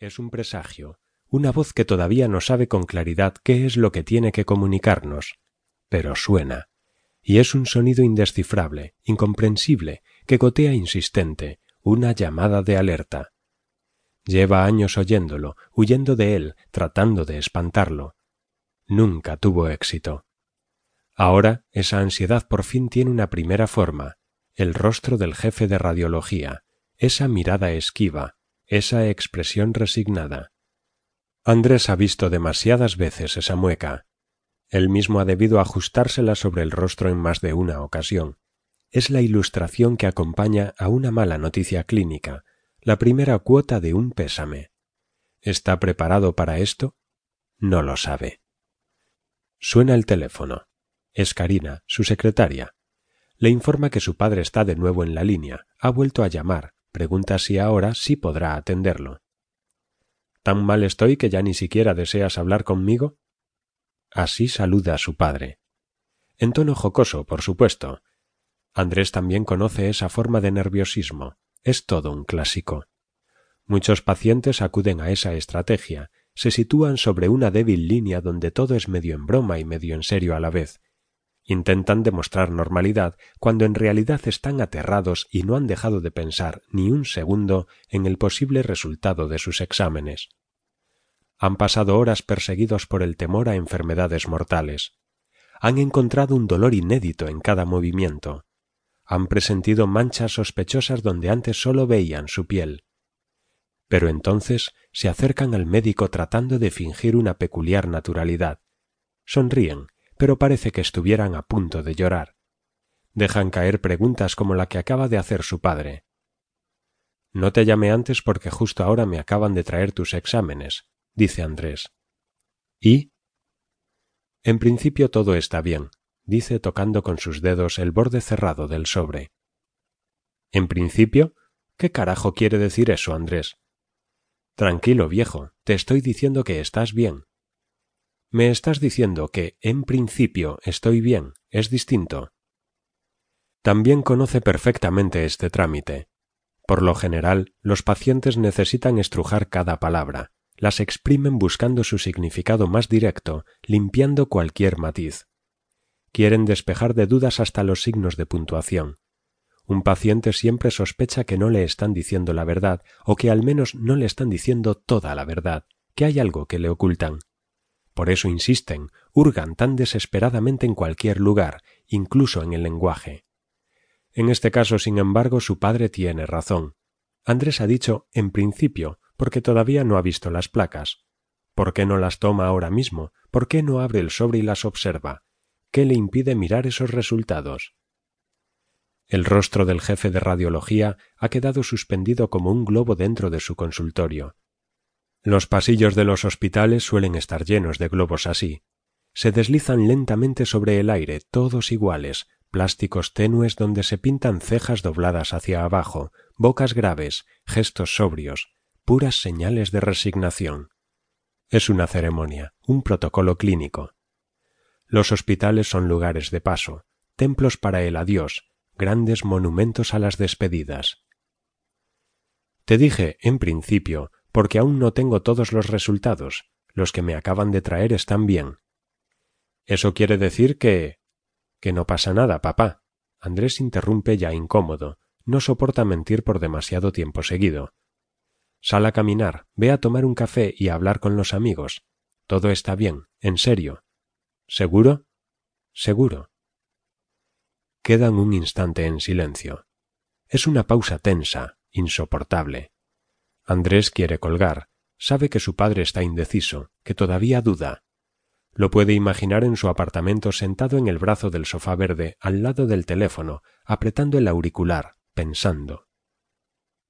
Es un presagio, una voz que todavía no sabe con claridad qué es lo que tiene que comunicarnos, pero suena, y es un sonido indescifrable, incomprensible, que gotea insistente, una llamada de alerta. Lleva años oyéndolo, huyendo de él, tratando de espantarlo. Nunca tuvo éxito. Ahora esa ansiedad por fin tiene una primera forma, el rostro del jefe de radiología, esa mirada esquiva, esa expresión resignada. Andrés ha visto demasiadas veces esa mueca. Él mismo ha debido ajustársela sobre el rostro en más de una ocasión. Es la ilustración que acompaña a una mala noticia clínica, la primera cuota de un pésame. ¿Está preparado para esto? No lo sabe. Suena el teléfono. Es Karina, su secretaria. Le informa que su padre está de nuevo en la línea, ha vuelto a llamar, pregunta si ahora sí podrá atenderlo. ¿Tan mal estoy que ya ni siquiera deseas hablar conmigo? Así saluda a su padre. En tono jocoso, por supuesto. Andrés también conoce esa forma de nerviosismo. Es todo un clásico. Muchos pacientes acuden a esa estrategia, se sitúan sobre una débil línea donde todo es medio en broma y medio en serio a la vez, Intentan demostrar normalidad cuando en realidad están aterrados y no han dejado de pensar ni un segundo en el posible resultado de sus exámenes. Han pasado horas perseguidos por el temor a enfermedades mortales. Han encontrado un dolor inédito en cada movimiento. Han presentido manchas sospechosas donde antes sólo veían su piel. Pero entonces se acercan al médico tratando de fingir una peculiar naturalidad. Sonríen, pero parece que estuvieran a punto de llorar. Dejan caer preguntas como la que acaba de hacer su padre. No te llamé antes porque justo ahora me acaban de traer tus exámenes, dice Andrés. ¿Y? En principio todo está bien, dice tocando con sus dedos el borde cerrado del sobre. ¿En principio? ¿Qué carajo quiere decir eso, Andrés? Tranquilo, viejo, te estoy diciendo que estás bien, me estás diciendo que, en principio, estoy bien, es distinto. También conoce perfectamente este trámite. Por lo general, los pacientes necesitan estrujar cada palabra, las exprimen buscando su significado más directo, limpiando cualquier matiz. Quieren despejar de dudas hasta los signos de puntuación. Un paciente siempre sospecha que no le están diciendo la verdad, o que al menos no le están diciendo toda la verdad, que hay algo que le ocultan. Por eso insisten, hurgan tan desesperadamente en cualquier lugar, incluso en el lenguaje. En este caso, sin embargo, su padre tiene razón. Andrés ha dicho en principio, porque todavía no ha visto las placas. ¿Por qué no las toma ahora mismo? ¿Por qué no abre el sobre y las observa? ¿Qué le impide mirar esos resultados? El rostro del jefe de radiología ha quedado suspendido como un globo dentro de su consultorio. Los pasillos de los hospitales suelen estar llenos de globos así. Se deslizan lentamente sobre el aire, todos iguales, plásticos tenues donde se pintan cejas dobladas hacia abajo, bocas graves, gestos sobrios, puras señales de resignación. Es una ceremonia, un protocolo clínico. Los hospitales son lugares de paso, templos para el adiós, grandes monumentos a las despedidas. Te dije, en principio, porque aún no tengo todos los resultados. Los que me acaban de traer están bien. Eso quiere decir que. que no pasa nada, papá. Andrés interrumpe ya incómodo. No soporta mentir por demasiado tiempo seguido. Sal a caminar, ve a tomar un café y a hablar con los amigos. Todo está bien, en serio. ¿Seguro? Seguro. Quedan un instante en silencio. Es una pausa tensa, insoportable. Andrés quiere colgar. Sabe que su padre está indeciso, que todavía duda. Lo puede imaginar en su apartamento sentado en el brazo del sofá verde, al lado del teléfono, apretando el auricular, pensando.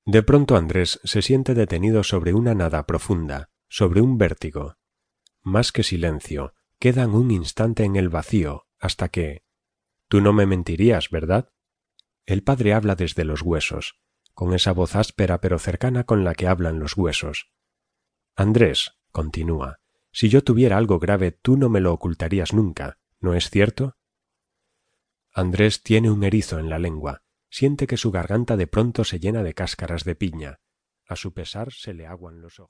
De pronto Andrés se siente detenido sobre una nada profunda, sobre un vértigo. Más que silencio, quedan un instante en el vacío, hasta que. Tú no me mentirías, ¿verdad? El padre habla desde los huesos, con esa voz áspera pero cercana con la que hablan los huesos. Andrés, continúa, si yo tuviera algo grave tú no me lo ocultarías nunca, ¿no es cierto? Andrés tiene un erizo en la lengua, siente que su garganta de pronto se llena de cáscaras de piña. A su pesar se le aguan los ojos.